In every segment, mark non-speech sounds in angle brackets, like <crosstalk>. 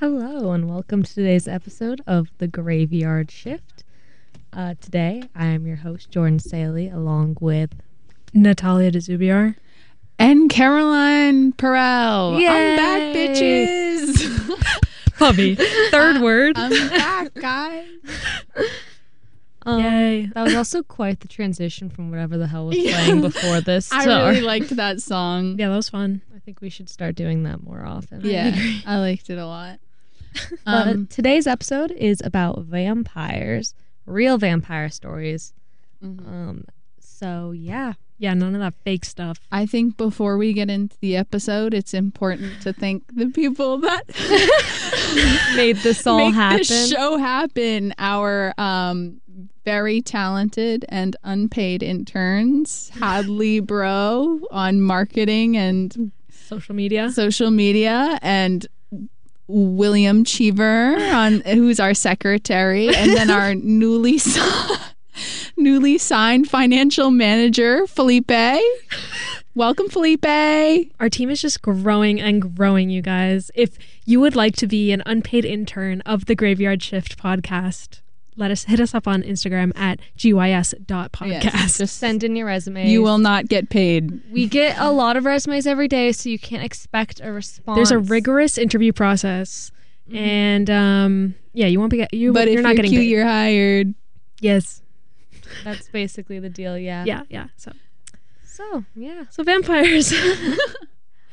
Hello, and welcome to today's episode of The Graveyard Shift. Uh, today, I am your host, Jordan Saley, along with Natalia DeZubiar. And Caroline Perel. I'm back, Yay! bitches. <laughs> Puppy. Third <laughs> word. I'm back, guys. <laughs> Um, Yay. That was also quite the transition from whatever the hell was Yeah. playing before this. I to- really liked that song. Yeah, that was fun. I think we should start doing that more often. Yeah, I liked it a lot. <laughs> Um, today's episode is about vampires, real vampire stories. mhm. Um, so yeah, Yeah, none of that fake stuff. I think before we get into the episode, it's important to thank the people that <laughs> made this <laughs> all make happen. this show happen. Our um, very talented and unpaid interns, Hadley Bro on marketing and Social media. social media, and William Cheever on who's our secretary, and then our <laughs> newly newly signed financial manager, Felipe. Welcome, Felipe. Our team is just growing and growing, you guys. If you would like to be an unpaid intern of the Graveyard Shift podcast, let us hit us up on Instagram at gys.podcast. Yes, just <laughs> Send in your resume. You will not get paid. We get a lot of resumes every day, so you can't expect a response. There's a rigorous interview process. And um, yeah, you won't be get, you but you're if not you're getting cute, paid. you're hired. Yes. That's basically the deal. Yeah. Yeah, yeah. So So yeah. so vampires. <laughs>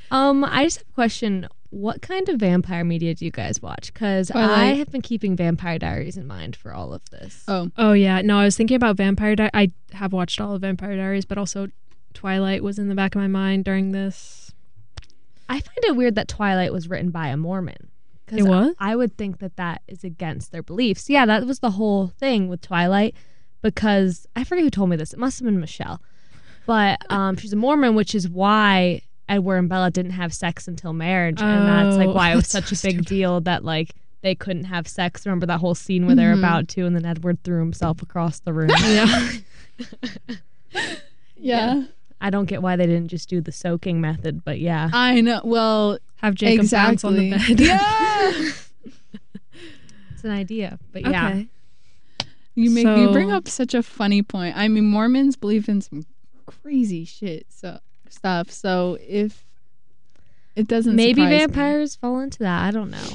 Um, I just have a question. What kind of vampire media do you guys watch? Because I have been keeping Vampire Diaries in mind for all of this. Oh, Oh yeah, no, I was thinking about Vampire Di- I have watched all of Vampire Diaries, but also Twilight was in the back of my mind during this. I find it weird that Twilight was written by a Mormon. 'Cause It was? I, I would think that that is against their beliefs. Yeah, that was the whole thing with Twilight. Because I forget who told me this. It must have been Michelle. But um, she's a Mormon, which is why Edward and Bella didn't have sex until marriage, and that's like Oh, why it was <laughs> such so a big stupid. deal that like they couldn't have sex. Remember that whole scene where they're Mhm. about to, and then Edward threw himself across the room. <laughs> <laughs> Yeah. yeah. I don't get why they didn't just do the soaking method, but yeah, I know. Well, have Jacob bounce on the bed. Yeah. it's an idea. But yeah, Okay. You make you bring up such a funny point. I mean, Mormons believe in some crazy shit so stuff. So if it doesn't maybe surprise me. vampires fall into that. I don't know.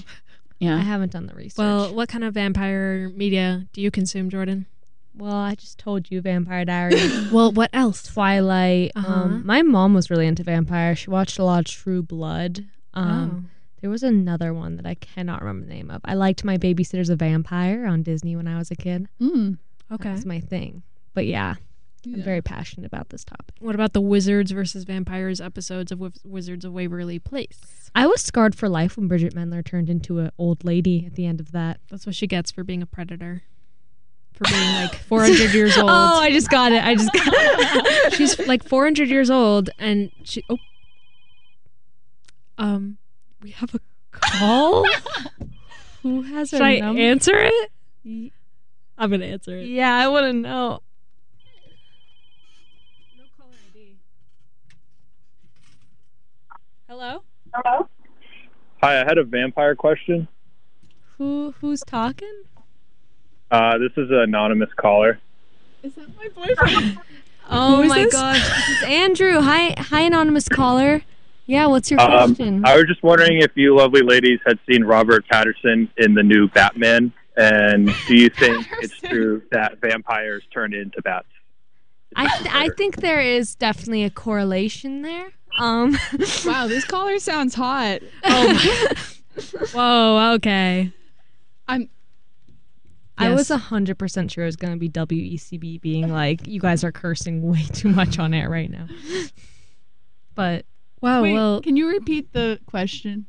Yeah. I haven't done the research. Well, what kind of vampire media do you consume, Jordan? well, I just told you Vampire Diaries, <laughs> Well, what else? Twilight. Uh-huh. Um, my mom was really into vampires. She watched a lot of True Blood. Um, oh. There was another one that I cannot remember the name of. I liked My Babysitter's a Vampire on Disney when I was a kid. Mm. That Okay. was my thing. But yeah, I'm very passionate about this topic. What about the wizards versus vampires episodes of Wiz- Wizards of Waverly Place? I was scarred for life when Bridgit Mendler turned into an old lady at the end of that. That's what she gets for being a predator. For being like <laughs> 400 <laughs> years old. Oh, I just got it. I just got it. <laughs> She's like 400 years old and she oh um we have a call? Who has Should I number? answer it? I'm going to answer it. Yeah, I want to know. No caller ID. Hello? Hello? Hi, I had a vampire question. Who who's talking? Uh, this is an anonymous caller. Is that my boyfriend? <laughs> Oh Who is my this? gosh, this is Andrew. Hi, hi, anonymous caller. Yeah, what's your Um, question? I was just wondering if you lovely ladies had seen Robert Pattinson in the new Batman, and do you think it's true that vampires turn into bats? I th- I think there is definitely a correlation there. Um, wow, this caller sounds hot. <laughs> Oh Whoa, okay. I'm. Yes. was hundred percent sure it was going to be WECB being like, "You guys are cursing way too much on air right now." But Wow, Wait, well, can you repeat the question?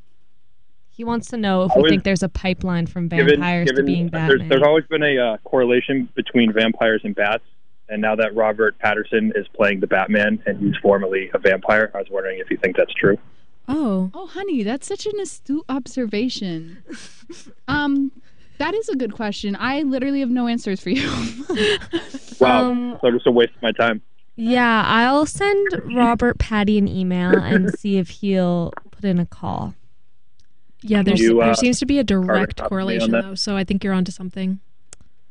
he wants to know if I we was- think there's a pipeline from Given, vampires to given being there's, there's always been a uh, correlation between vampires and bats, and now that Robert Pattinson is playing the Batman and he's formerly a vampire, I was wondering if you think that's true. oh. Oh, honey, that's such an astute observation. <laughs> um, that is a good question. I literally have no answers for you. <laughs> Wow, Um, so just a waste of my time. Yeah, I'll send Robert Patty an email and see if he'll put in a call. Yeah, there's You, uh, there seems to be a direct copy me on correlation though, so I think you're onto something.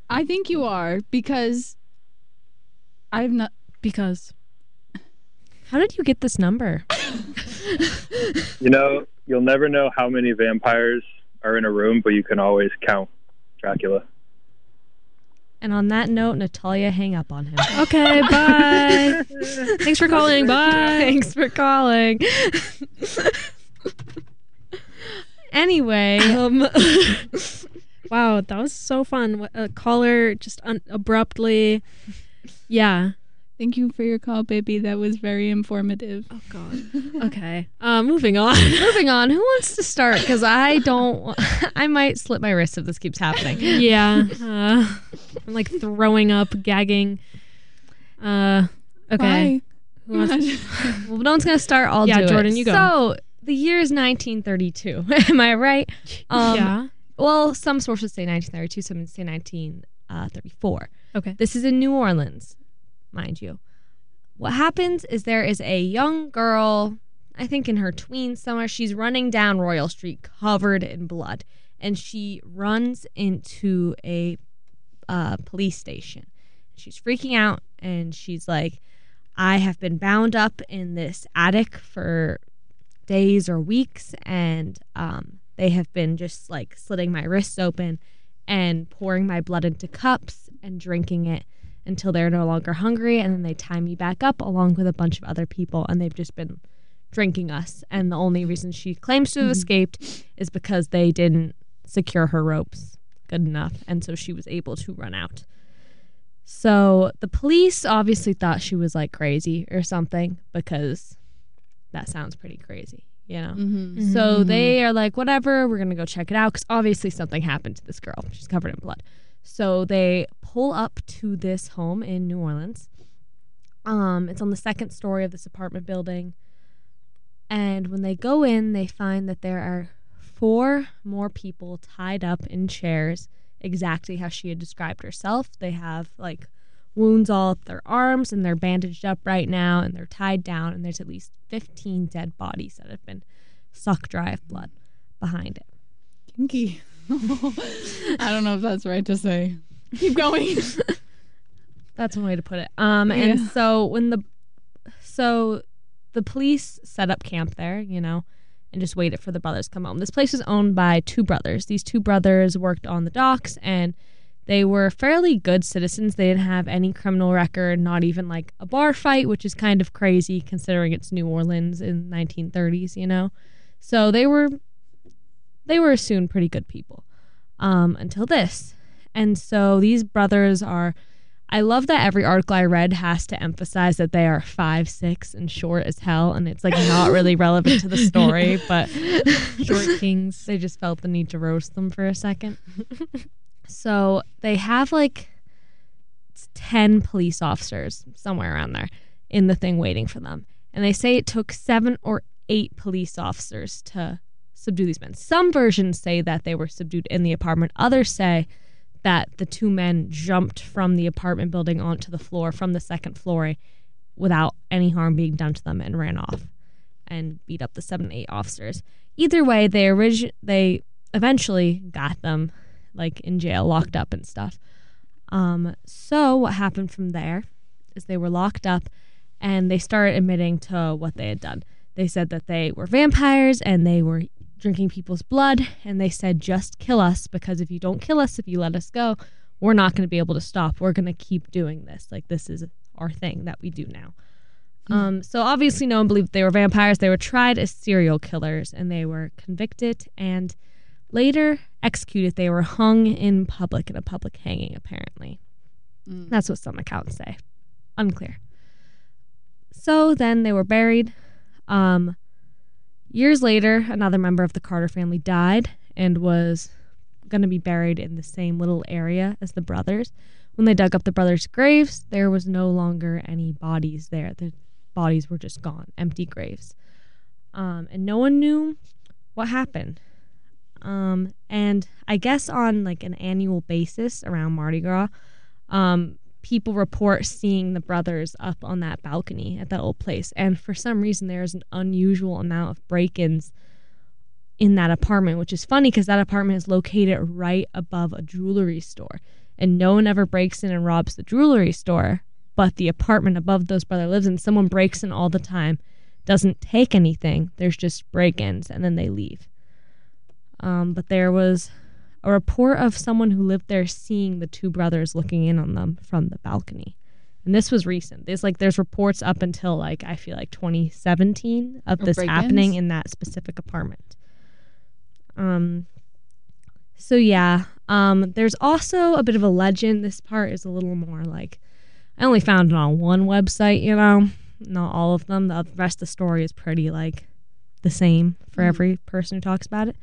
I think you are because I've not. Because How did you get this number? You know, you'll never know how many vampires are in a room, but you can always count Dracula. And on that note, Natalia, hang up on him. okay, <laughs> bye. Thanks for calling. Bye. Thanks for calling. anyway, um, <laughs> Wow, that was so fun. What- A caller just un- abruptly. Yeah. Thank you for your call, baby. That was very informative. Oh God. <laughs> Okay. Uh, moving on. <laughs> moving on. Who wants to start? Because I don't. <laughs> I might slip my wrist if this keeps happening. yeah. Uh, I'm like throwing up, gagging. Uh. Okay. Who wants- Well, no one's gonna start. I'll Yeah, do it. Jordan, you go. So the year is 1932. Am I right? Um, yeah. Well, some sources say 1932. Some say 1934. Okay. This is in New Orleans, mind you. What happens is there is a young girl, I think in her tweens somewhere. She's running down Royal Street covered in blood, and she runs into a uh, police station. She's freaking out, and she's like, I have been bound up in this attic for days or weeks, and um, they have been just like slitting my wrists open and pouring my blood into cups and drinking it until they're no longer hungry and then they tie me back up along with a bunch of other people and they've just been drinking us and the only reason she claims to have escaped is because they didn't secure her ropes good enough and so she was able to run out so the police obviously thought she was like crazy or something because that sounds pretty crazy you know Mm-hmm. so they are like, whatever, we're going to go check it out because obviously something happened to this girl. She's covered in blood. So they pull up to this home in New Orleans. Um, it's on the second story of this apartment building. And when they go in, they find that there are four more people tied up in chairs, exactly how she had described herself. They have like wounds all up their arms and they're bandaged up right now and they're tied down and there's at least 15 dead bodies that have been sucked dry of blood behind it. Kinky. I don't know if that's right to say. Keep going. <laughs> That's one way to put it. Um and so when the so the police set up camp there, you know, and just waited for the brothers to come home. This place was owned by two brothers. These two brothers worked on the docks and they were fairly good citizens. They didn't have any criminal record, not even like a bar fight, which is kind of crazy considering it's New Orleans in 1930s, you know. So they were they were soon pretty good people um, until this. And so these brothers are I love that every article I read has to emphasize that they are five six and short as hell, and it's like not really relevant to the story, <laughs> but Short <laughs> kings. they just felt the need to roast them for a second. so they have like ten police officers somewhere around there in the thing waiting for them, and they say it took seven or eight police officers to subdue these men. Some versions say that they were subdued in the apartment. Others say that the two men jumped from the apartment building onto the floor from the second floor without any harm being done to them and ran off and beat up the seven eight officers. Either way, they origi- they eventually got them like in jail, locked up and stuff. Um, so what happened from there is they were locked up and they started admitting to what they had done. They said that they were vampires and they were drinking people's blood and they said just kill us because if you don't kill us if you let us go we're not going to be able to stop. We're going to keep doing this. Like this is our thing that we do now. Um, so obviously no one believed they were vampires. They were tried as serial killers and they were convicted and later executed. They were hung in public in a public hanging apparently. Mm. that's what some accounts say. Unclear. So then they were buried. Um, Years later, another member of the Carter family died and was going to be buried in the same little area as the brothers. When they dug up the brothers' graves, there was no longer any bodies there. The bodies were just gone, empty graves. Um, and no one knew what happened. Um, and I guess on like an annual basis around Mardi Gras, um, people report seeing the brothers up on that balcony at that old place. And for some reason, there is an unusual amount of break ins in that apartment, which is funny because that apartment is located right above a jewelry store. And no one ever breaks in and robs the jewelry store, but the apartment above those brother lives in, someone breaks in all the time, doesn't take anything. There's just break ins and then they leave. Um, but there was a report of someone who lived there seeing the two brothers looking in on them from the balcony. And this was recent. There's like there's reports up until like I feel like 2017 of Of this break-ins? happening in that specific apartment. Um so yeah, um there's also a bit of a legend. This part is a little more like I only found it on one website, you know, not all of them. The rest of the story is pretty like the same for Mhm. every person who talks about it.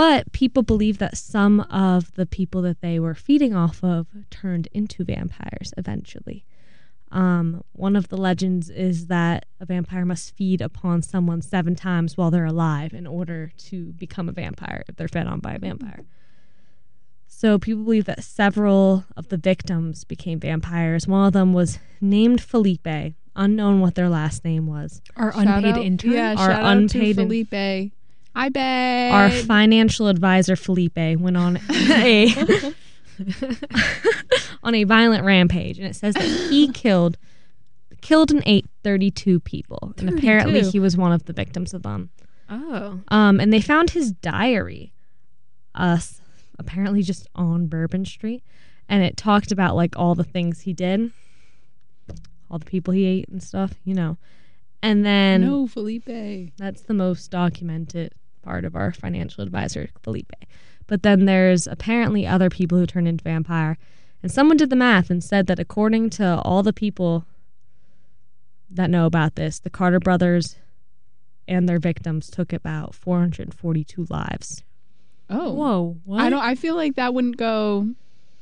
But people believe that some of the people that they were feeding off of turned into vampires eventually. Um, one of the legends is that a vampire must feed upon someone seven times while they're alive in order to become a vampire if they're fed on by a vampire. So people believe that several of the victims became vampires. One of them was named Felipe, unknown what their last name was. Our Shout unpaid out- intern. Yeah, Our shout unpaid out in- Hi, babe. Our financial advisor Felipe went on <laughs> a <laughs> on a violent rampage, and it says that he <gasps> killed killed and ate 32 people, and apparently he was one of the victims of them. Oh. Um, and they found his diary, us apparently just on Bourbon Street, and it talked about like all the things he did, all the people he ate and stuff, you know. And then no, Felipe. that's the most documented part of our financial advisor, Felipe. But then there's apparently other people who turned into vampire. And someone did the math and said that according to all the people that know about this, the Carter brothers and their victims took about 442 lives. Oh, Whoa. What? I don't. I feel like that wouldn't go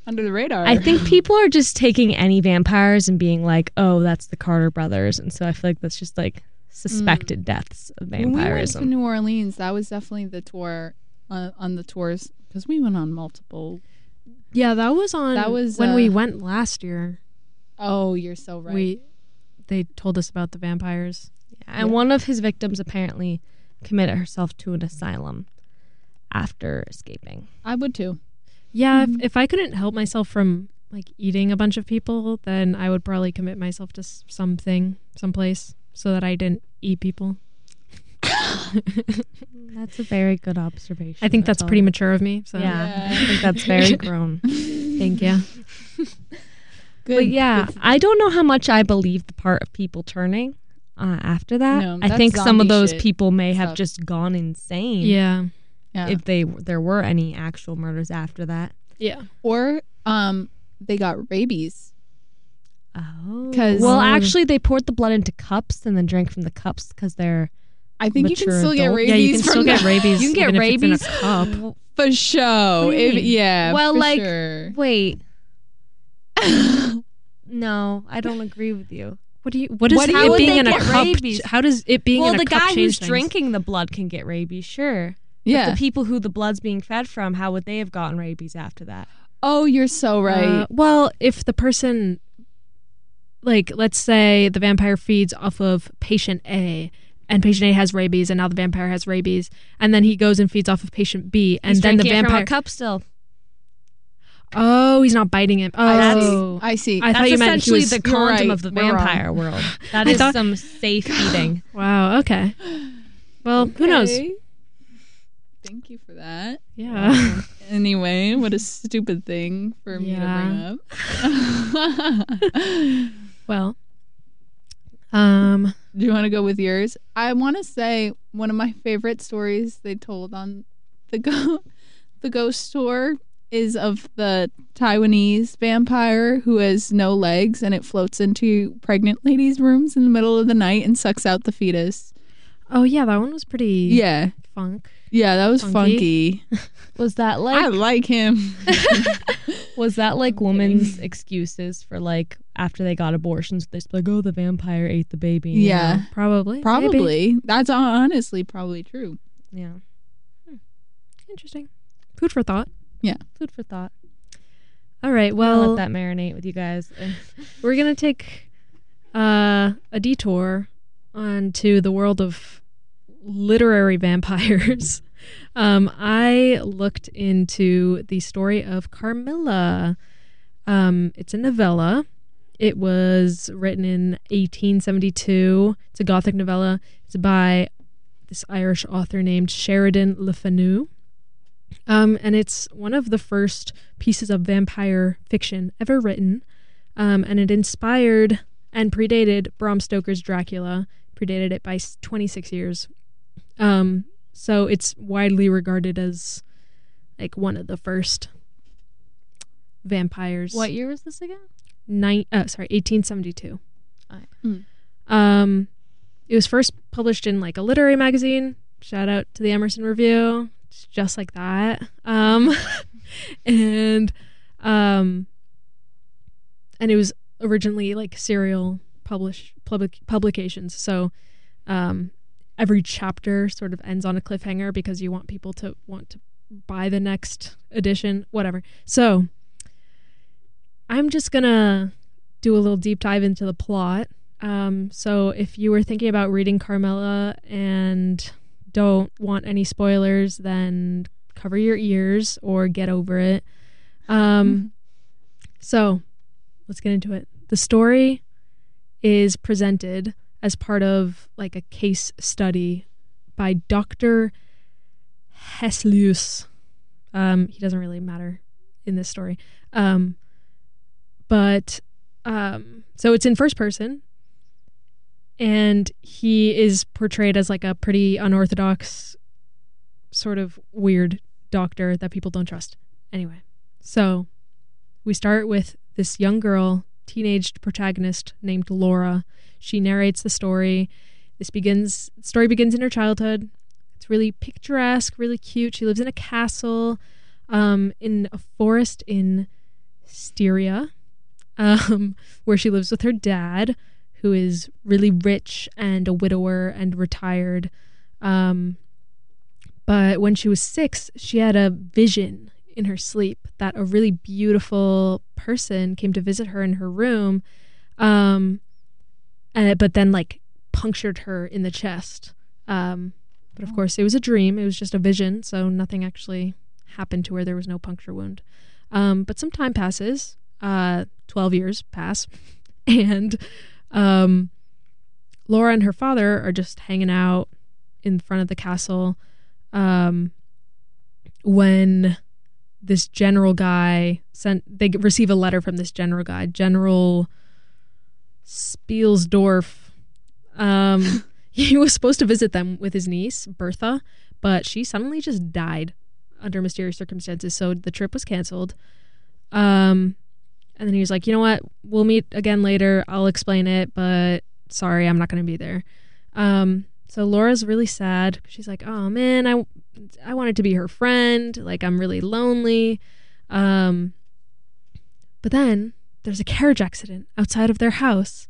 under the radar. I think <laughs> people are just taking any vampires and being like, oh, that's the Carter brothers. And so I feel like that's just like suspected deaths of vampirism. when we went to. New Orleans, that was definitely the tour uh, on the tours because we went on multiple. yeah, that was on. That was, when we uh, went last year. Oh, you're so right. We they told us about the vampires. And one of his victims apparently committed herself to an asylum after escaping. I would too. Yeah, Mhm. if, if I couldn't help myself from like eating a bunch of people, then I would probably commit myself to s- something, someplace, so that I didn't eat people. <laughs> That's a very good observation. I think that's all. pretty mature of me. So Yeah, Yeah. I think that's very <laughs> grown. thank you. Good. But yeah, good- I don't know how much I believe the part of people turning uh, after that. No, I think some of those people may have just gone insane. Yeah, yeah. If they there were any actual murders after that. yeah. or um, they got rabies. Oh. 'Cause- well, Oh. actually, they poured the blood into cups and then drank from the cups because they're I think you can Mature still get rabies. Yeah, you can from still get rabies. you can get even in a rabies. cup. for show. What do you If- yeah. Well, for like, sure. Wait, <laughs> no, I don't agree with you. What do you? What is What do it you- How would being they in a get cup? rabies? How does it being well, in a the guy change who's things? drinking the blood can get rabies, sure. yeah. The people who the blood's being fed from, how would they have gotten rabies after that? oh, you're so right. Uh, well, if the person, like, let's say the vampire feeds off of patient A, and patient A has rabies, and now the vampire has rabies, and then he goes and feeds off of patient B, and He's then the drinking from vampire. a cup still. Oh, he's not biting him. I Oh, see. I see. I thought That's you meant he was- the condom right. of the vampire world. <laughs> That I is thought- some safe eating. <laughs> wow. Okay. Well, who knows? Thank you for that. Yeah. Um, anyway, what a stupid thing for me Yeah. to bring up. <laughs> well. Um. Do you want to go with yours? I want to say one of my favorite stories they told on the go <laughs> the ghost tour is of the Taiwanese vampire who has no legs and it floats into pregnant ladies' rooms in the middle of the night and sucks out the fetus. Oh yeah, that one was pretty. Yeah. Funk. Yeah, that was Funky. funky. <laughs> Was that like I like like him. <laughs> was that like women's excuses for like after they got abortions? They just be like, oh, the vampire ate the baby. you Yeah. know? Probably. Maybe. Probably. That's honestly probably true. yeah. Interesting. Food for thought. Yeah. Food for thought. All right. Well, Well, let that marinate with you guys. <laughs> we're gonna take uh, a detour onto the world of literary vampires. Um, I looked into the story of Carmilla. Um, it's a novella. It was written in 1872. It's a gothic novella. It's by this Irish author named Sheridan Le Fanu. Um, and it's one of the first pieces of vampire fiction ever written. Um, and it inspired and predated Bram Stoker's Dracula, predated it by 26 years. Um, so it's widely regarded as like one of the first vampires. What year was this again? Nine, uh, sorry, 1872. Oh, Mm. Um, it was first published in like a literary magazine. Shout out to the Emerson Review. It's just like that. Um, <laughs> and um, and it was originally like serial publish public publications. So um, every chapter sort of ends on a cliffhanger because you want people to want to buy the next edition, whatever. So I'm just gonna do a little deep dive into the plot. Um, so if you were thinking about reading Carmilla and don't want any spoilers, then cover your ears or get over it. Um, so let's get into it. The story is presented as part of like a case study by Dr. Hesselius. Um, he doesn't really matter in this story. Um, but um, so it's in first person and he is portrayed as like a pretty unorthodox sort of weird doctor that people don't trust anyway so we start with this young girl teenage protagonist named laura. She narrates the story. This begins story begins in her childhood. It's really picturesque really cute. She lives in a castle um, in a forest in styria um, <laughs> where she lives with her dad who is really rich and a widower and retired. Um, but when she was six, she had a vision in her sleep that a really beautiful person came to visit her in her room, um, uh, but then like punctured her in the chest. Um, but of course, it was a dream. It was just a vision, so nothing actually happened to her. There was no puncture wound. Um, but some time passes. Uh, Twelve years pass, <laughs> and um, Laura and her father are just hanging out in front of the castle um, when this general guy sent they receive a letter from this general guy general spielsdorf um, <laughs> he was supposed to visit them with his niece bertha but she suddenly just died under mysterious circumstances so the trip was canceled um, and then he was like, you know what? We'll meet again later. I'll explain it, but sorry, I'm not going to be there. Um, so Laura's really sad. She's like, oh man, I, I wanted to be her friend. Like, I'm really lonely. Um, but then there's a carriage accident outside of their house.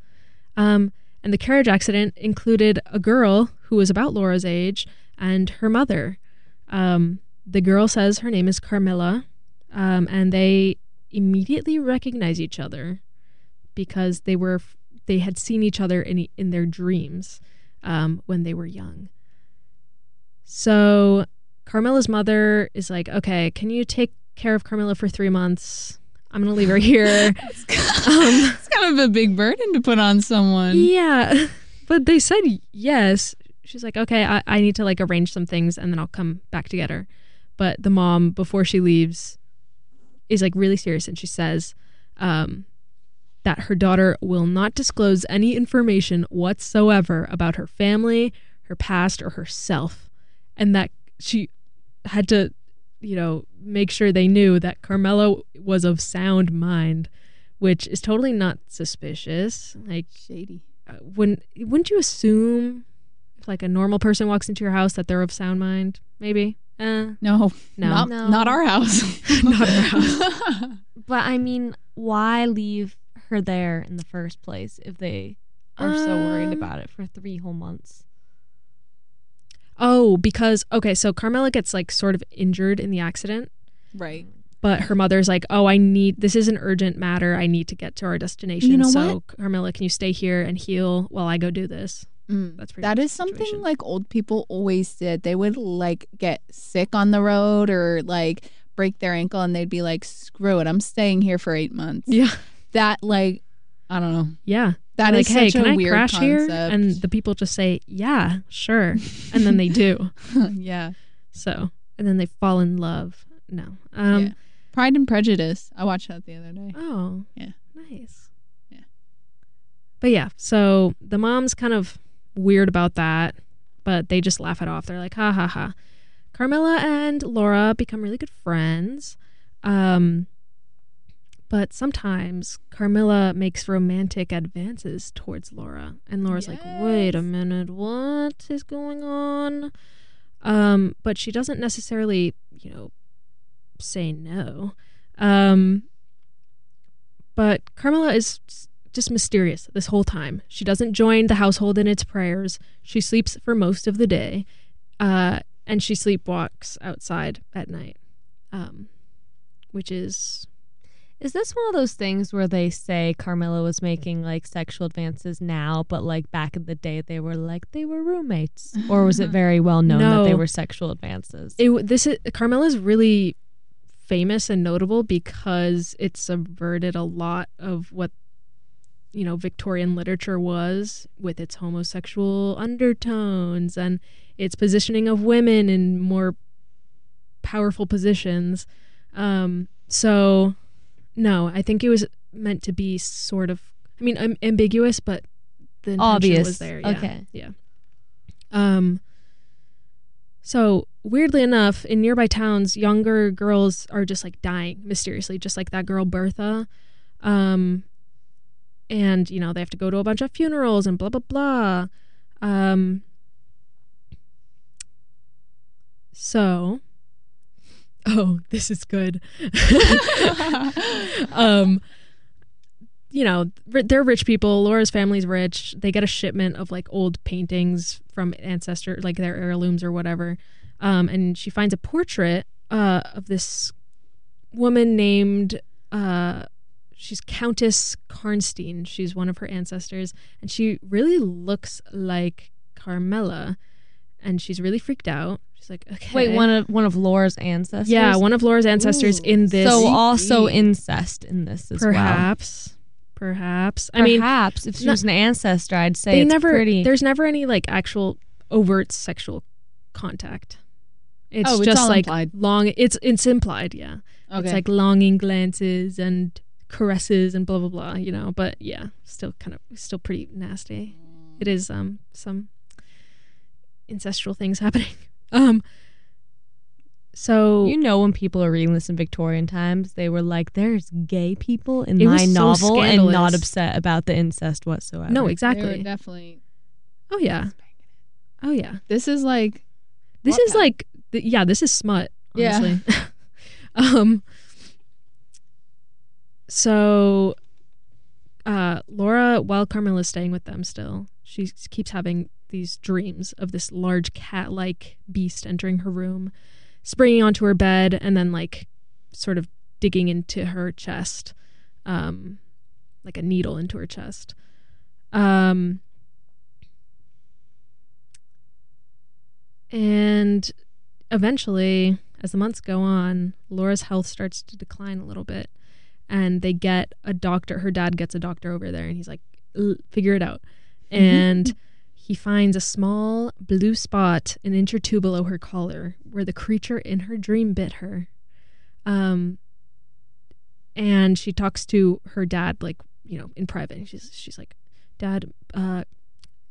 Um, and the carriage accident included a girl who was about Laura's age and her mother. Um, the girl says her name is Carmilla, um, and they immediately recognize each other because they were they had seen each other in in their dreams um, when they were young. So Carmilla's mother is like, "Okay, can you take care of Carmilla for three months? I'm gonna leave her <laughs> here." um, <laughs> It's kind of a big burden to put on someone. yeah, <laughs> but they said yes. She's like, "Okay, I, I need to like arrange some things and then I'll come back to get her." But the mom, before she leaves, is like really serious and she says um, that her daughter will not disclose any information whatsoever about her family, her past, or herself, and that she had to, you know, make sure they knew that Carmilla was of sound mind, which is totally not suspicious. Like, Shady. uh, when wouldn't you assume if like a normal person walks into your house that they're of sound mind? Maybe. Uh, No, no. not, No. not our house. <laughs> <laughs> Not our house. But I mean, why leave her there in the first place if they are so worried Um, about it for three whole months? Oh, because okay, so Carmilla gets like sort of injured in the accident, right. but her mother's like, "Oh, I need this is an urgent matter. I need to get to our destination. You know so what? Carmilla, can you stay here and heal while I go do this?" Mm. That's pretty That is something like old people always did. They would like get sick on the road or like break their ankle and they'd be like, screw it, I'm staying here for eight months. Yeah. That like I don't know. Yeah. That like, is hey, can a I crash here? And the people just say, yeah, sure. And then they do. <laughs> yeah. So, and then they fall in love. No. Um, Yeah. Pride and Prejudice. I watched that the other day. Oh. Yeah. Nice. Yeah. But yeah, so the mom's kind of weird about that, but they just laugh it off. They're like, ha ha ha. Carmilla and Laura become really good friends. Um, but sometimes Carmilla makes romantic advances towards Laura, and Laura's like, "Wait a minute, what is going on?" Um, but she doesn't necessarily, you know, say no. Um, but Carmilla is just mysterious this whole time. She doesn't join the household in its prayers. She sleeps for most of the day, uh, and she sleepwalks outside at night, um, which is Is this one of those things where they say Carmilla was making like sexual advances now, but like back in the day they were like they were roommates, or was it <laughs> very well known that they were sexual advances? it. This is Carmilla's really famous and notable because it subverted a lot of what you know Victorian literature was with its homosexual undertones and its positioning of women in more powerful positions. Um, so, no, I think it was meant to be sort of, I mean, am- ambiguous, but the intention Obvious. was there. Yeah. Okay. Yeah. Um. So weirdly enough, in nearby towns, younger girls are just like dying mysteriously, just like that girl Bertha. Um, and you know they have to go to a bunch of funerals and blah blah blah. Um. So. Oh, this is good. <laughs> um you know they're rich people. Laura's family's rich. They get a shipment of like old paintings from ancestor like their heirlooms or whatever. Um and she finds a portrait uh of this woman named uh she's countess karnstein. She's one of her ancestors. And she really looks like carmilla. And she's really freaked out she's like okay Wait, one of one of Laura's ancestors. yeah one of laura's ancestors Ooh. in this So also incest in this as well. perhaps perhaps i mean Perhaps if she no- was an ancestor, I'd say they it's never pretty. there's never any like actual overt sexual contact it's Oh, it's just like implied. long it's it's implied yeah Okay. it's like longing glances and caresses and blah blah blah you know but yeah still kind of still pretty nasty it is um some ancestral things <laughs> happening um so You know, when people are reading this in Victorian times, they were like, "There's gay people in It my was so novel," and not scandalous. upset about the incest whatsoever. no They were exactly definitely. oh yeah oh yeah This is like This What is the- like, th- yeah, this is smut. Yeah. Honestly. <laughs> um. So, uh, Laura, while Carmilla's staying with them, still, she s- keeps having these dreams of this large cat-like beast entering her room, springing onto her bed, and then like, sort of digging into her chest, um, like a needle into her chest. Um. And eventually, as the months go on, Laura's health starts to decline a little bit. And they get a doctor. Her dad gets a doctor over there, and he's like, figure it out. And he finds a small blue spot an inch or two below her collar where the creature in her dream bit her. Um, and she talks to her dad, like, you know, in private. She's, she's like, Dad, uh,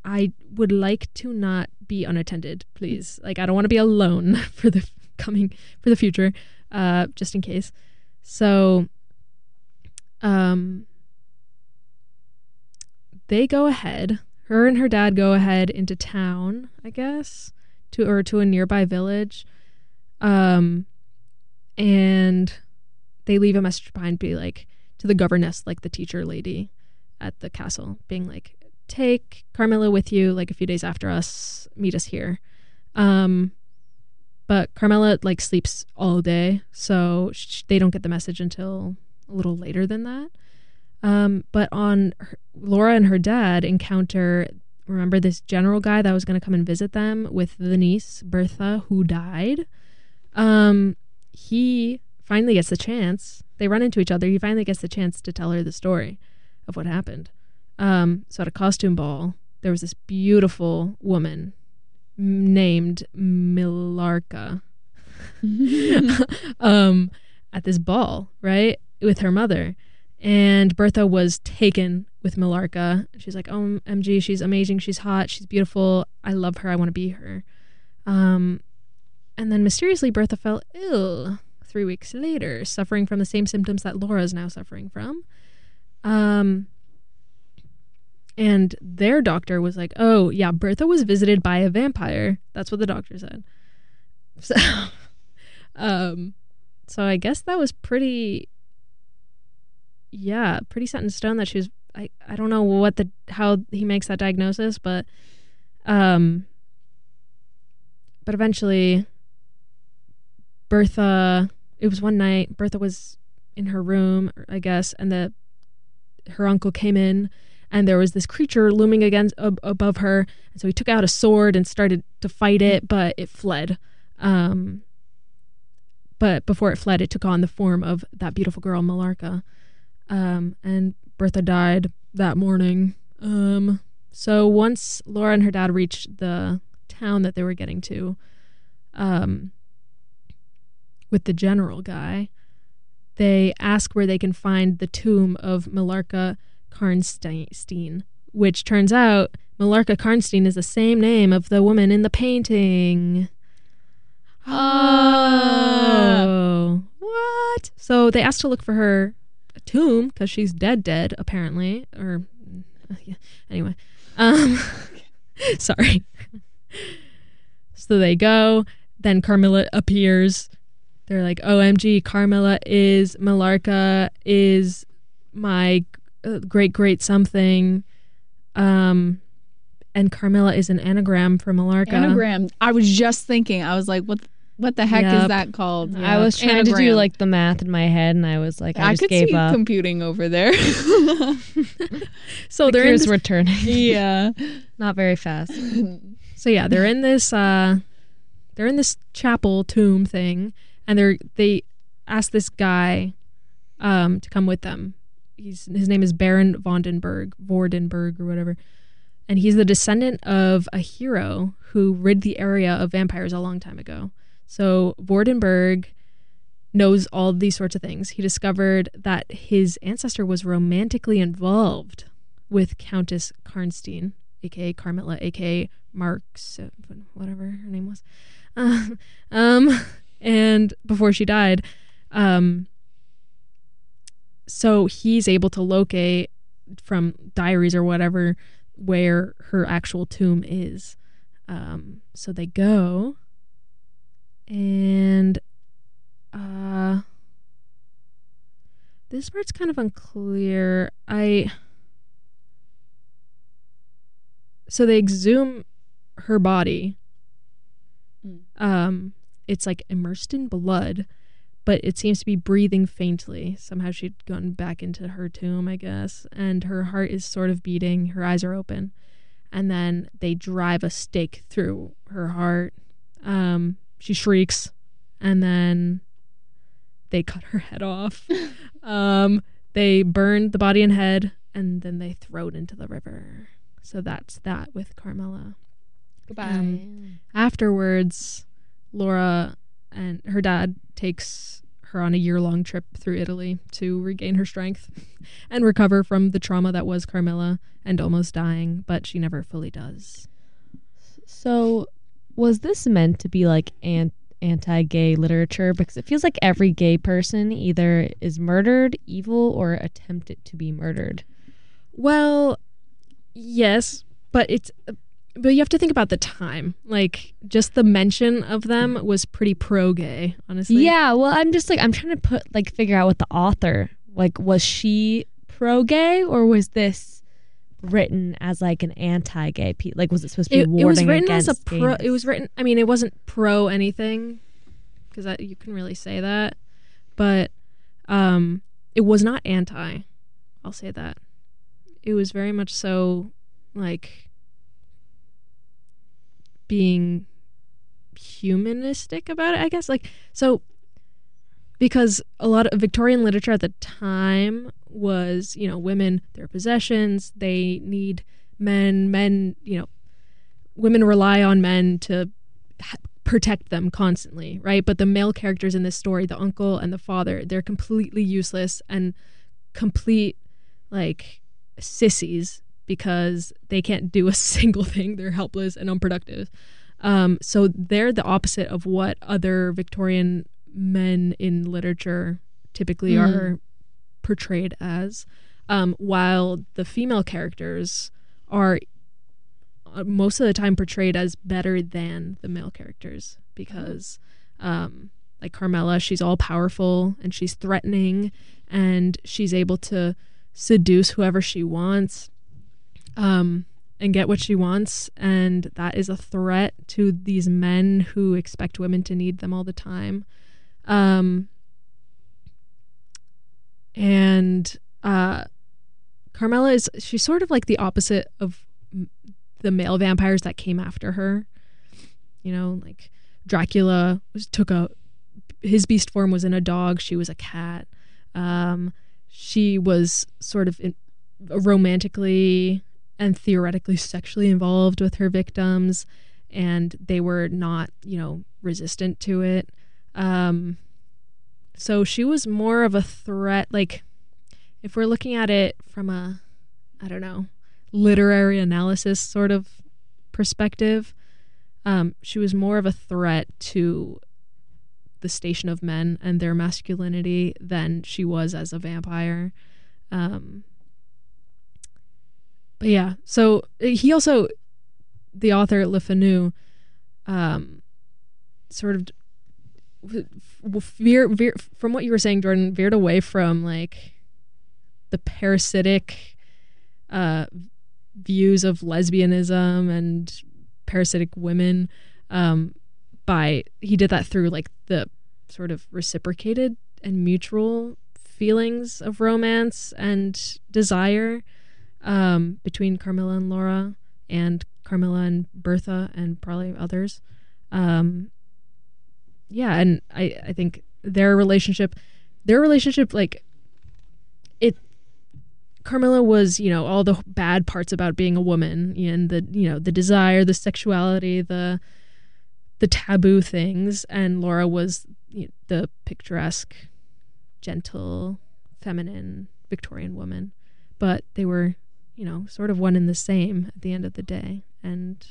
I would like to not be unattended, please. Like, I don't want to be alone <laughs> for the coming for the future, uh, just in case. So, um, they go ahead. Her and her dad go ahead into town, I guess, to or to a nearby village, um, and they leave a message behind, be like to the governess, like the teacher lady at the castle, being like, take Carmilla with you like a few days after us, meet us here. Um, but Carmilla like sleeps all day, so sh- they don't get the message until a little later than that. Um, but on her, Laura and her dad encounter remember this general guy that was going to come and visit them with the niece Bertha, who died. Um, he finally gets the chance. They run into each other. He finally gets the chance to tell her the story of what happened. Um, so at a costume ball, there was this beautiful woman named Millarca <laughs> <laughs> um, at this ball, right, with her mother. And Bertha was taken with Millarca. She's like, "Oh, MG, she's amazing. She's hot. She's beautiful. I love her. I want to be her." Um, and then mysteriously, Bertha fell ill three weeks later, suffering from the same symptoms that Laura is now suffering from. Um, and their doctor was like, "Oh, yeah, Bertha was visited by a vampire." That's what the doctor said. <laughs> So, um, so I guess that was pretty, yeah, pretty set in stone that she was. I I don't know what the how he makes that diagnosis, but, um, but eventually, Bertha. It was one night. Bertha was in her room, I guess, and the her uncle came in and there was this creature looming against ab- above her and so he took out a sword and started to fight it but it fled um, but before it fled it took on the form of that beautiful girl millarca um, and bertha died that morning um, so once laura and her dad reached the town that they were getting to um, with the general guy they ask where they can find the tomb of Millarca Karnstein, which turns out Millarca Karnstein is the same name of the woman in the painting. Oh, what? So they asked to look for her tomb because she's dead, dead apparently, or yeah. anyway. Um, <laughs> sorry. so they go. Then Carmilla appears they're like, OMG, Carmilla is Millarca is my uh, great great something. Um, and Carmilla is an anagram for Millarca. Anagram. I was just thinking. I was like, what? What the heck is that called? I was trying to do like the math in my head, and I was like, I, I could see up. computing over there. <laughs> So the they're in this, were <laughs> yeah. <laughs> not very fast. so yeah, they're in this uh they're in this chapel tomb thing and they're they ask this guy um to come with them. He's his name is Baron Vondenberg, Vordenberg or whatever. And he's the descendant of a hero who rid the area of vampires a long time ago. So Vordenberg knows all these sorts of things. He discovered that his ancestor was romantically involved with Countess Karnstein, aka Carmilla, aka Marx, whatever her name was. Uh, <laughs> um, and before she died, um, so he's able to locate from diaries or whatever where her actual tomb is. Um, so they go, and uh, this part's kind of unclear. I so they exhume her body. Mm. Um, it's like immersed in blood, but it seems to be breathing faintly. Somehow she'd gone back into her tomb, I guess, and her heart is sort of beating. Her eyes are open, and then they drive a stake through her heart. Um, she shrieks, and then they cut her head off. <laughs> um, they burn the body and head, and then they throw it into the river. So that's that with Carmilla. Um, afterwards, Laura and her dad takes her on a year long trip through Italy to regain her strength <laughs> and recover from the trauma that was Carmilla and almost dying, but she never fully does. So, was this meant to be like an- anti-gay literature? Because it feels like every gay person either is murdered, evil, or attempted to be murdered. Well, yes, but it's but you have to think about the time. Like just the mention of them was pretty pro gay, honestly. Yeah, well, I'm just like I'm trying to put like figure out what the author like was she pro-gay or was this written as like an anti-gay piece? Like, was it supposed to be It, warning it was written as a pro. gayness? It was written. I mean, it wasn't pro anything because you can really say that, but um, it was not anti. I'll say that. It was very much so like being humanistic about it, I guess. Like, so because a lot of Victorian literature at the time was, you know, women, their possessions, they need men, men, you know, women rely on men to protect them constantly, right? But the male characters in this story, the uncle and the father, they're completely useless and complete like sissies because they can't do a <laughs> single thing. They're helpless and unproductive. Um, so they're the opposite of what other Victorian men in literature typically Mm. are portrayed as, um, while the female characters are uh, most of the time portrayed as better than the male characters because um, like Carmilla she's all powerful and she's threatening and she's able to seduce whoever she wants um, and get what she wants. And that is a threat to these men who expect women to need them all the time. Um, and uh, Carmilla is she's sort of like the opposite of the male vampires that came after her. You know, like Dracula was took a his beast form was in a dog. She was a cat. Um, she was sort of in, romantically and theoretically sexually involved with her victims, and they were not, you know, resistant to it. Um, so she was more of a threat. Like, if we're looking at it from a, I don't know, literary analysis sort of perspective, um, she was more of a threat to the station of men and their masculinity than she was as a vampire. Um, but yeah, so uh, he also, the author Le Fanu, um, sort of veer, veer from what you were saying, Jordan, veered away from like the parasitic uh, views of lesbianism and parasitic women. Um, by he did that through like the sort of reciprocated and mutual feelings of romance and desire um, between Carmilla and Laura, and Carmilla and Bertha, and probably others. Um, yeah, and I I think their relationship, their relationship, like it. Carmilla was, you know, all the bad parts about being a woman, and the, you know, the desire, the sexuality, the, the taboo things, and Laura was you know, the picturesque, gentle, feminine Victorian woman. But they were, you know, sort of one and the same at the end of the day. And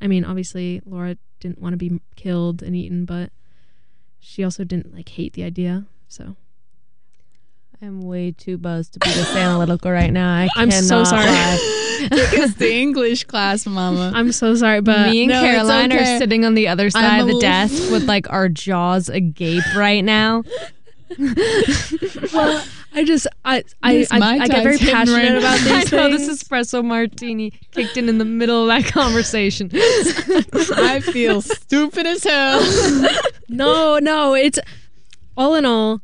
I mean, obviously, Laura didn't want to be killed and eaten, but she also didn't like hate the idea. So I'm way too buzzed to be this analytical right now. I I'm so sorry. lie. <laughs> Because the English class, mama. I'm so sorry, but Me and No, Caroline okay. are sitting on the other side I'm of the desk with like our jaws agape right now. <laughs> well, I just I I I, I get very passionate right about <laughs> these I know things. this espresso martini kicked in in the middle of that conversation. <laughs> I feel stupid as hell. <laughs> No, no, it's all in all,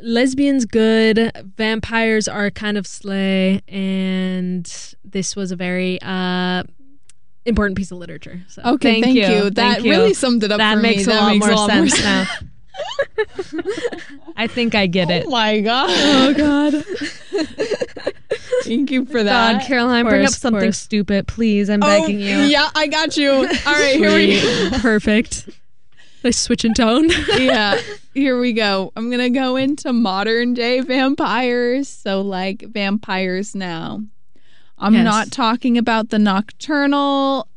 lesbians good, vampires are kind of slay, and this was a very uh important piece of literature. So Okay, Thank thank, you. you. That Thank you. really summed it up that for makes a that lot makes more a lot sense more now. I think I get it. Oh my god. Oh god. Thank you for God, that. Caroline, bring up something course. stupid, please. I'm Oh, begging you. Yeah, I got you. All right, here we go. Perfect. They switch in tone. <laughs> yeah, here we go. I'm gonna go into modern day vampires. So, like vampires now. I'm Yes. not talking about the nocturnal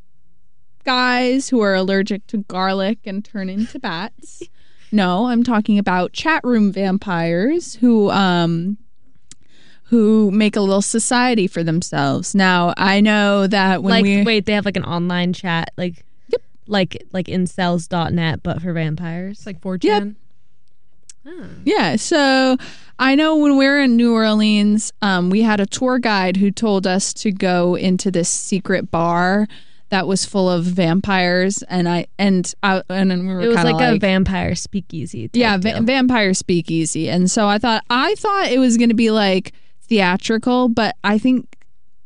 guys who are allergic to garlic and turn into bats. No, I'm talking about chat room vampires who um who make a little society for themselves. Now, I know that when like, we wait, they have like an online chat, like, yep. like, like incels.net, but for vampires. It's like 4chan. Yep. Ah. Yeah, so I know when we were in New Orleans, um, we had a tour guide who told us to go into this secret bar that was full of vampires, and I and I and then we were it was kinda like, a vampire speakeasy. yeah va- vampire speakeasy, and so I thought I thought it was going to be like theatrical, but I think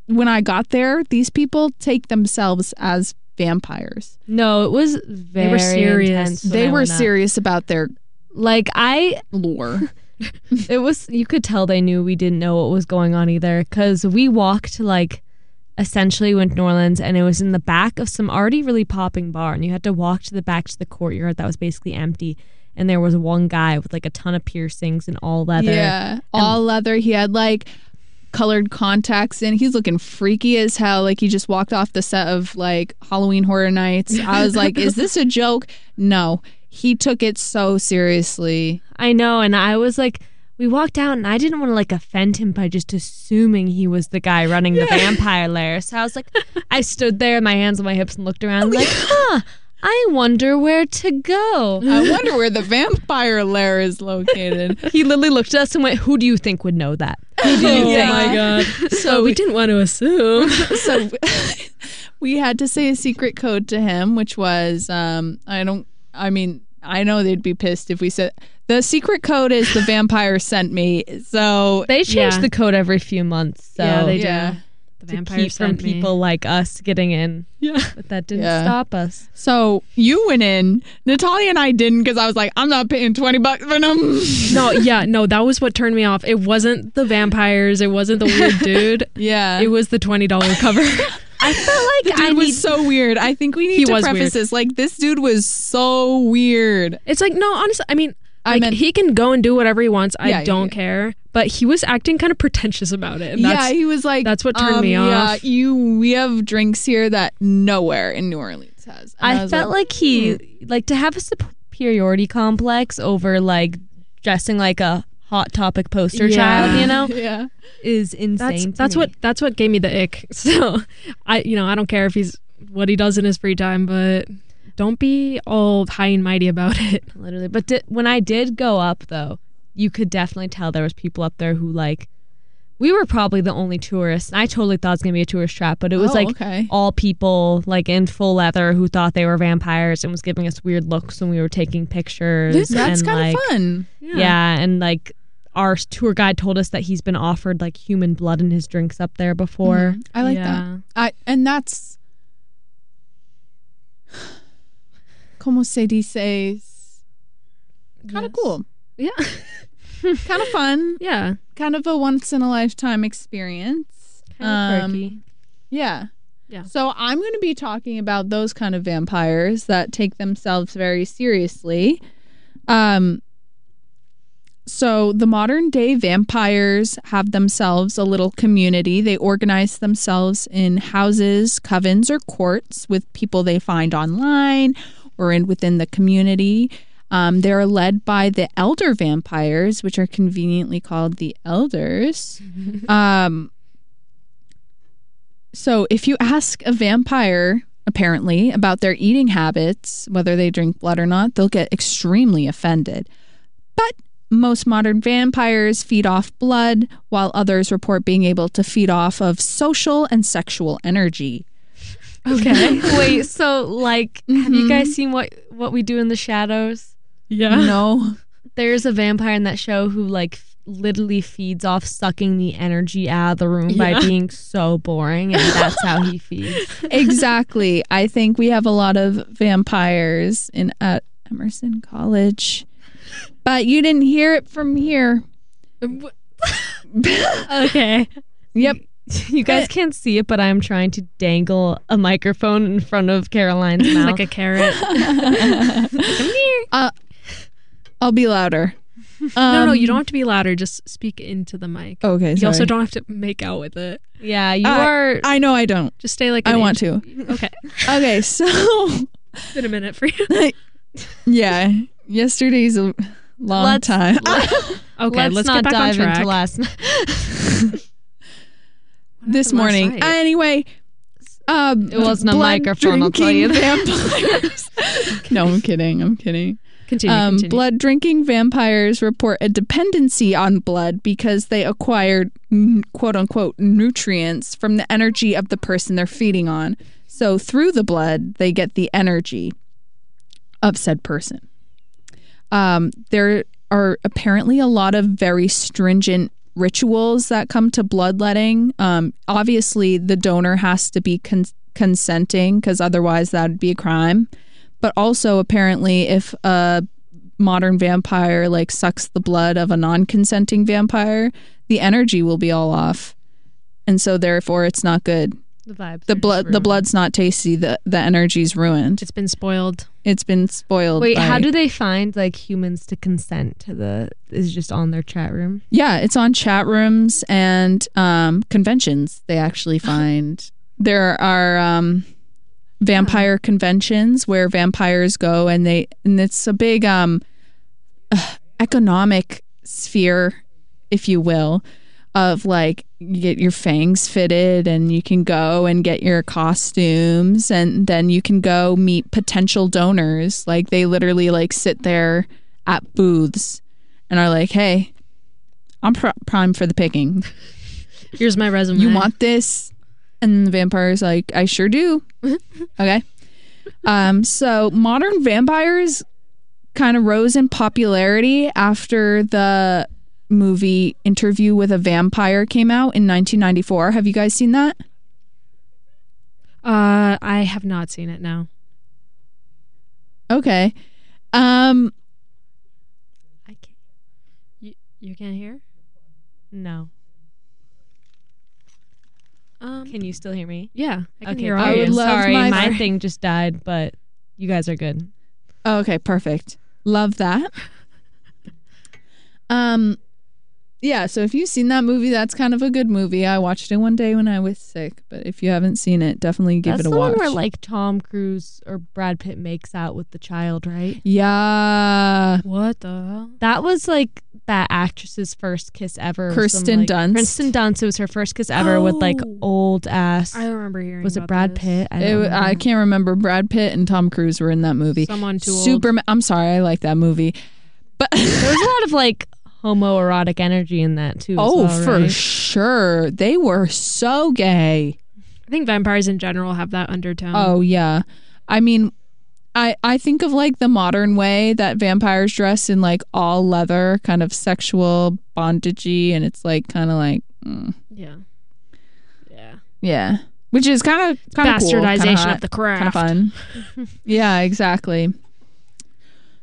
when I got there, these people take themselves as vampires. No, it was very were serious. They were up. serious about their Like I, lore. <laughs> it was. You could tell they knew we didn't know what was going on either, because we walked like essentially went to New Orleans, and it was in the back of some already really popping bar, and you had to walk to the back to the courtyard that was basically empty, and there was one guy with like a ton of piercings and all leather. Yeah, all leather. He had like colored contacts in. He's looking freaky as hell. Like he just walked off the set of like Halloween Horror Nights. I was like, is this a joke? No, he took it so seriously. <laughs> I know, and I was like, we walked out, and I didn't want to like offend him by just assuming he was the guy running the vampire lair. So I was like, <laughs> I stood there, my hands on my hips, and looked around, like, huh. I wonder where to go. I wonder where the vampire lair is located. <laughs> He literally looked at us and went, "Who do you think would know that? <laughs> Who do you Oh think?" my god. So we didn't want to assume. so we had to say a secret code to him, which was um, I don't. I mean, I know they'd be pissed if we said the secret code is the vampire sent me. So They change Yeah. the code every few months, so yeah, they yeah. do. The to vampire keep from sent me. people like us getting in. Yeah. But that didn't Yeah. stop us. So you went in. Natalia and I didn't because I was like, I'm not paying 20 bucks for them. No, yeah, no, that was what turned me off. It wasn't the vampires. It wasn't the weird <laughs> dude. yeah. It was the twenty dollar cover. <laughs> I felt like dude I was need so weird. I think we need to preface weird. this. Like, this dude was so weird. It's like no, honestly, I mean, I like, meant- he can go and do whatever he wants. I Yeah, yeah, don't yeah. care. But he was acting kind of pretentious about it. And yeah, he was like, that's what turned um, me Yeah, off. you. We have drinks here that nowhere in New Orleans has. And I, was felt like, he hmm. like to have a superiority complex over like dressing like a hot topic poster Yeah. child, you know, <laughs> yeah. is insane. that's that's what that's what gave me the ick. <laughs> So I you know I don't care if he's what he does in his free time, but don't be all high and mighty about it. <laughs> literally. But di- when I did go up though, you could definitely tell there was people up there who like we were probably the only tourists. I totally thought it was gonna be a tourist trap, but it was Oh, like okay. all people like in full leather who thought they were vampires and was giving us weird looks when we were taking pictures. That's kind like, of fun. Yeah. and like our tour guide told us that he's been offered like human blood in his drinks up there before. I like that. I and that's como se dice kind of Yes. cool, Yeah. <laughs> kind of fun, Yeah. kind of a once in a lifetime experience. Kind of Um, quirky. Yeah. Yeah. So I'm going to be talking about those kind of vampires that take themselves very seriously. Um so the modern day vampires have themselves a little community. They organize themselves in houses, covens, or courts with people they find online or in within the community. Um, they're led by the elder vampires, which are conveniently called the elders. <laughs> um, so if you ask a vampire, apparently, about their eating habits, whether they drink blood or not, they'll get extremely offended. But most modern vampires feed off blood, while others report being able to feed off of social and sexual energy. <laughs> Okay. Wait, so like have you mm-hmm. guys seen what what we do in the shadows? yeah. No. There's a vampire in that show who like f- literally feeds off sucking the energy out of the room by being so boring and that's how he feeds. <laughs> exactly. I think we have a lot of vampires in at Emerson College. But you didn't hear it from here. <laughs> okay. Yep. You guys can't see it, but I'm trying to dangle a microphone in front of Caroline's <laughs> mouth. like a carrot. <laughs> Come Uh, I'll be louder. no, no, Um, you don't have to be louder. Just speak into the mic. Okay, You also sorry. don't have to make out with it. yeah, you Uh, are. I know I don't. Just stay like I an want inch- to. Okay. Okay, so It's been a minute for you. yeah, yesterday's a long Let's- time. <laughs> Okay, let's, not get back on dive into last night. <laughs> this last morning. Anyway, um, It wasn't a microphone, I'll tell you vampires. <laughs> no, I'm kidding. I'm kidding. Continue. Um, continue. blood drinking vampires report a dependency on blood because they acquired quote unquote nutrients from the energy of the person they're feeding on. So through the blood, they get the energy of said person. Um, there are apparently a lot of very stringent rituals that come to bloodletting. Um, obviously, the donor has to be con- consenting because otherwise that would be a crime. But also apparently if a modern vampire like sucks the blood of a non-consenting vampire, the energy will be all off. And so therefore it's not good. The vibes. The blood the blood's not tasty. The the energy's ruined. It's been spoiled. It's been spoiled. Wait, how do they find like humans to consent to the? Is just on their chat room? Yeah, it's on chat rooms and um, conventions. They actually <laughs> find there are um, vampire conventions where vampires go, and they and it's a big um, uh, <sighs> economic sphere, if you will, of like you get your fangs fitted, and you can go and get your costumes, and then you can go meet potential donors. Like they literally like sit there at booths and are like, "Hey, I'm pr- prime for the picking. <laughs> Here's my resume. You want this?" And the vampire's like, "I sure do." <laughs> okay. Um, so modern vampires kind of rose in popularity after the movie Interview with a Vampire came out in 1994. Have you guys seen that? Uh, I have not seen it now. Okay. Um, I can't. You, you can't hear? No. Um, Can you still hear me? yeah, I can okay, hear all I you. would love Sorry, my- my thing just died, but you guys are good. Okay, perfect. Love that. <laughs> Um yeah, so if you've seen that movie, that's kind of a good movie. I watched it one day when I was sick, but if you haven't seen it, definitely give That's it a the watch. one where like Tom Cruise or Brad Pitt makes out with the child, right? yeah. What the hell? That was like that actress's first kiss ever. or some, Kirsten like- Dunst. Kirsten Dunst. It was her first kiss ever with like Oh. old ass. I remember hearing. was it Brad this. Pitt? I, It, don't I remember. can't remember Brad Pitt and Tom Cruise were in that movie. Someone too old. Superman I'm sorry, I like that movie. But There was a lot of like homoerotic energy in that too. Oh, well, for right? sure. They were so gay. I think vampires in general have that undertone. Oh yeah. I mean I I think of like the modern way that vampires dress in like all leather, kind of sexual bondagey and it's like kind of like mm, yeah, yeah. yeah, which is kind of kind of Bastardization of the craft. kind of fun. <laughs> yeah, exactly.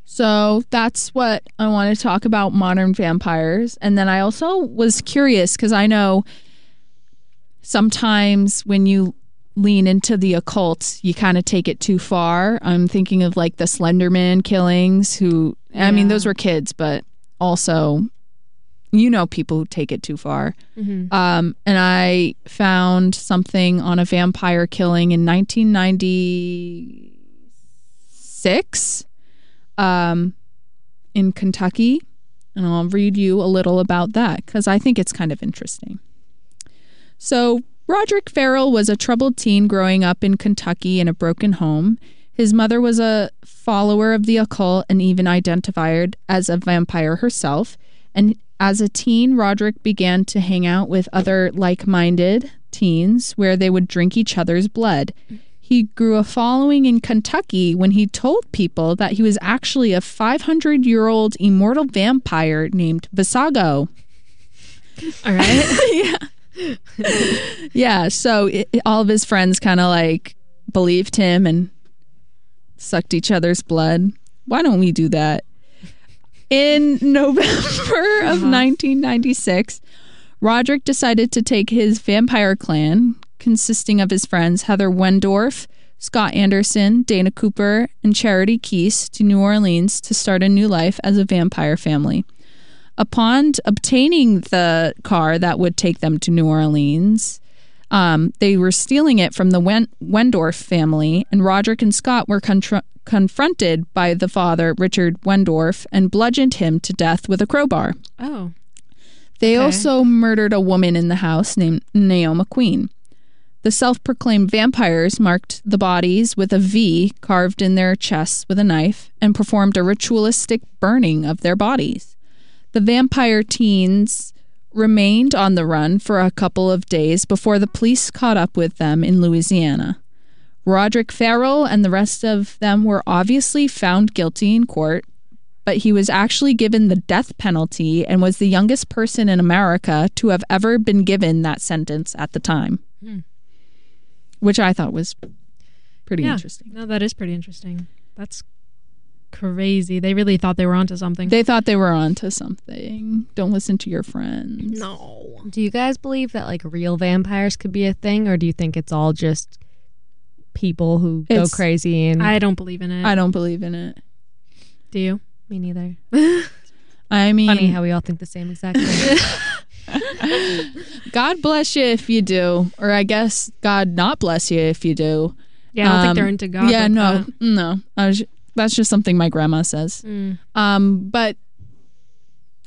So that's what I want to talk about modern vampires. And then I also was curious because I know sometimes when you lean into the occult, you kind of take it too far. I'm thinking of like the Slenderman killings, who, I mean, those were kids, but also, you know, people who take it too far. Mhm. Um, and I found something on a vampire killing in 1996 um, in Kentucky. And I'll read you a little about that because I think it's kind of interesting. So, Roderick Ferrell was a troubled teen growing up in Kentucky in a broken home. His mother was a follower of the occult and even identified as a vampire herself. And as a teen, Roderick began to hang out with other like minded teens where they would drink each other's blood. He grew a following in Kentucky when he told people that he was actually a 500 year old immortal vampire named Vesago. All right. <laughs> yeah. yeah. So it, all of his friends kind of like believed him and sucked each other's blood. Why don't we do that? In <laughs> November of uh-huh. 1996, Roderick decided to take his vampire clan, consisting of his friends Heather Wendorf, Scott Anderson, Dana Cooper, and Charity Keese, to New Orleans to start a new life as a vampire family. Upon obtaining the car that would take them to New Orleans, um, they were stealing it from the Wen- Wendorf family, and Roderick and Scott were contra- confronted by the father, Richard Wendorf, and bludgeoned him to death with a crowbar. oh. They Okay. also murdered a woman in the house named Naomi Queen. The self proclaimed vampires marked the bodies with a V carved in their chests with a knife and performed a ritualistic burning of their bodies. The vampire teens remained on the run for a couple of days before the police caught up with them in Louisiana. Roderick Ferrell and the rest of them were obviously found guilty in court, but he was actually given the death penalty and was the youngest person in America to have ever been given that sentence at the time. Hmm. Which I thought was pretty Yeah. interesting. No, that is pretty interesting. That's crazy. They really thought they were onto something. They thought they were onto something. Don't listen to your friends. no. Do you guys believe that like real vampires could be a thing, or do you think it's all just people who It's- go crazy and I don't believe in it. I don't believe in it. Do you? me neither? I mean, Funny how we all think the same exact thing. <laughs> God bless you if you do, or I guess God not bless you if you do. Yeah, I don't think Um, they're into God. yeah, no, that. no. I was, that's just something my grandma says. Mm. Um, but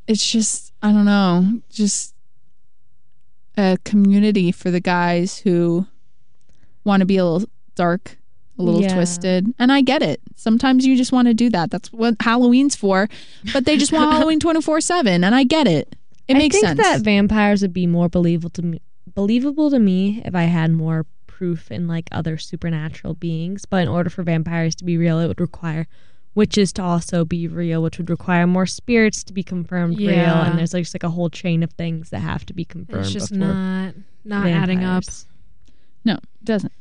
it's just I don't know, just a community for the guys who want to be a little dark, a little Yeah. twisted, and I get it. Sometimes you just want to do that. That's what Halloween's for. But they just want <laughs> Halloween twenty four seven, and I get it. It I makes think sense. that vampires would be more believable to me, believable to me if I had more proof in like other supernatural beings. But in order for vampires to be real, it would require witches to also be real, which would require more spirits to be confirmed real. And there's like just like a whole chain of things that have to be confirmed. It's just before not not adding up. no, it doesn't.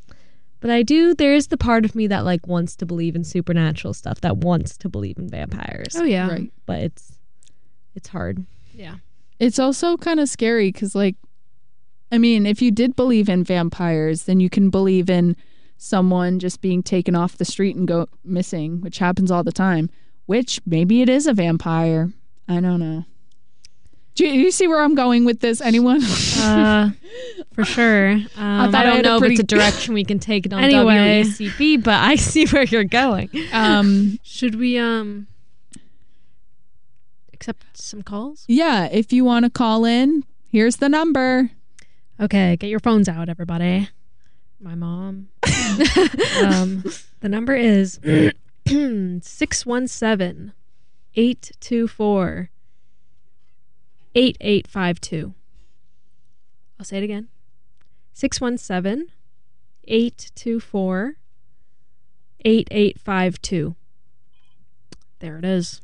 But I do. There is the part of me that like wants to believe in supernatural stuff, that wants to believe in vampires. Oh yeah. Right. But it's it's hard. Yeah. It's also kind of scary because, like, I mean, if you did believe in vampires, then you can believe in someone just being taken off the street and go missing, which happens all the time. Which maybe it is a vampire. I don't know. Do you, you see where I'm going with this? Anyone? <laughs> Uh, for sure. Um, thought I I don't had a know pretty- if it's a <laughs> direction we can take it on Anyway. WECB, but I <laughs> see where you're going. um, should we um accept some calls? yeah, if you want to call in, here's the number. Okay, get your phones out, everybody. My mom. <laughs> um, the number is <clears throat> 617 824 8852. I'll say it again 617 824 8852. There it is.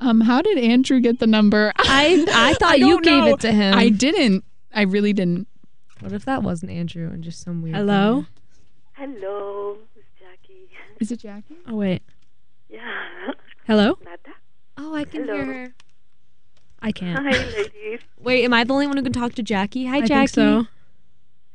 Um, how did Andrew get the number? <laughs> I I thought I you don't gave know. it to him. I didn't. I really didn't. what if that wasn't Andrew and just some weird? Hello? Hello, it's Jackie. Is it Jackie? Oh, wait. Yeah, Hello? Nata. Oh, I can Hello. hear her. I can't. Hi, ladies. <laughs> Wait, am I the only one who can talk to Jackie? Hi, I Jackie. think so.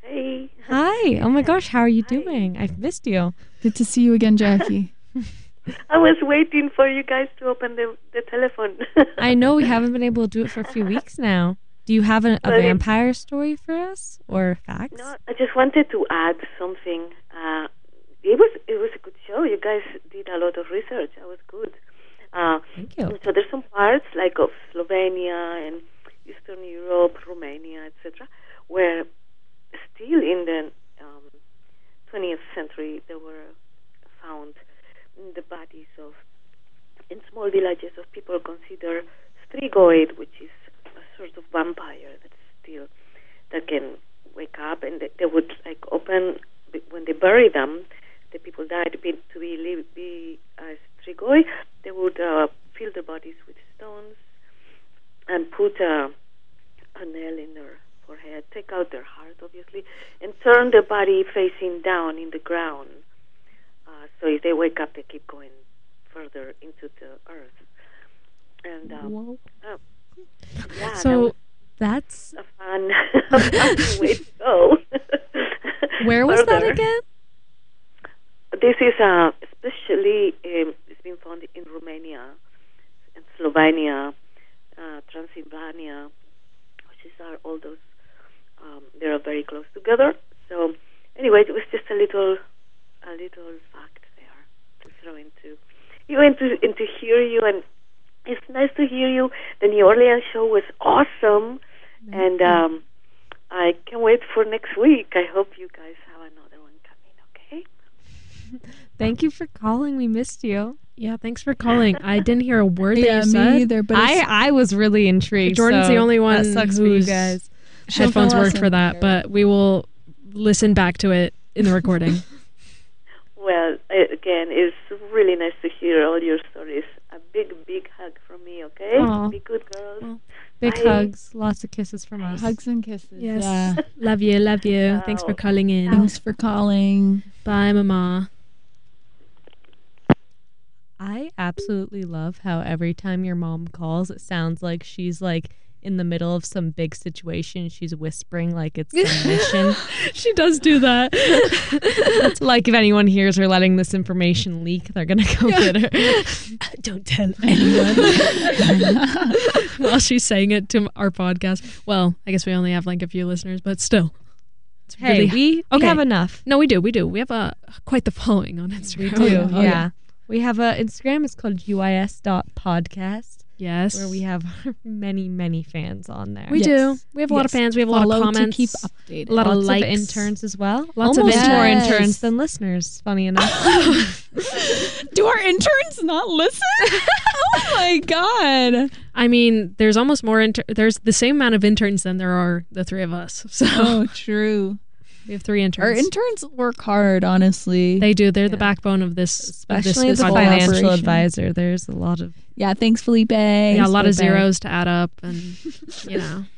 Hey. Hi. Oh my gosh, how are you Hi. doing? I've missed you. Good to see you again, Jackie. <laughs> <laughs> I was waiting for you guys to open the the telephone. <laughs> I know we <laughs> haven't been able to do it for a few weeks now. Do you have a, a vampire story for us or facts? no, I just wanted to add something. Uh, it was it was a good show. You guys did a lot of research. That was good. Uh, Thank you. so there's some parts like of Slovenia and Eastern Europe, Romania, etc., where still in the um, 20th century there were found the bodies of in small villages of people consider strigoi, which is a sort of vampire that's still that can wake up and they, they would like open when they bury them. The people died to be to be, be uh, strigoi. They would uh, fill their bodies with stones and put a, a nail in their forehead, take out their heart, obviously, and turn their body facing down in the ground. Uh, so if they wake up, they keep going further into the earth. And um, Whoa. yeah, So, was That's a fun, <laughs> a fun way to go. <laughs> where was that again? This is uh, especially um, it's been found in Romania and Slovenia, uh, Transylvania, which is are all those. Um, they are very close together. So anyway, it was just a little, a little fact there to throw into you and to and to hear you and it's nice to hear you. The New Orleans show was awesome, and um, I can't wait for next week. I hope you guys have another one coming. Okay. <laughs> Thank you for calling. We missed you. yeah, thanks for calling. I didn't hear a word that yeah, you me said. either. But I I was really intrigued. Jordan's so the only one That sucks for you guys. Headphones She'll work fill for that, in. but we will listen back to it in the recording. <laughs> Well, uh, again, it's really nice to hear all your stories. A big, big hug from me. Okay. Aw. Be good, girls. Well, Big Bye. hugs, lots of kisses from us. Hugs and kisses. Yes. Yeah. <laughs> Love you, love you. Thanks for calling in. Thanks for calling. Bye, Mama. I absolutely love how every time your mom calls, it sounds like she's like in the middle of some big situation. She's whispering like it's some <laughs> mission. she does do that. It's like if anyone hears her letting this information leak, they're gonna go get her. <laughs> Don't tell anyone. <laughs> While she's saying it to our podcast. Well, I guess we only have like a few listeners, but still. It's Hey, really- we, we Okay. have enough. No, we do. We do. We have a quite the following on Instagram. We do, yeah. Oh, yeah. yeah. We have a Instagram. It's called uis.podcast, Yes. where we have <laughs> many, many fans on there. We Yes. do. We have a lot of fans. We have a lot of comments. keep updated. a lot of Lots likes. of interns as well. Lots of Almost more interns. interns than listeners. Funny enough. <laughs> Do our interns not listen? <laughs> oh my god. I mean, there's almost more. Inter- there's the same amount of interns than there are the three of us. So Oh, true. We have three interns. Our interns work hard, honestly. they do. They're the backbone of this. of this Especially the financial advisor. There's a lot of yeah, thanks, Felipe. Yeah, a lot of zeros to add up, and you <laughs> know.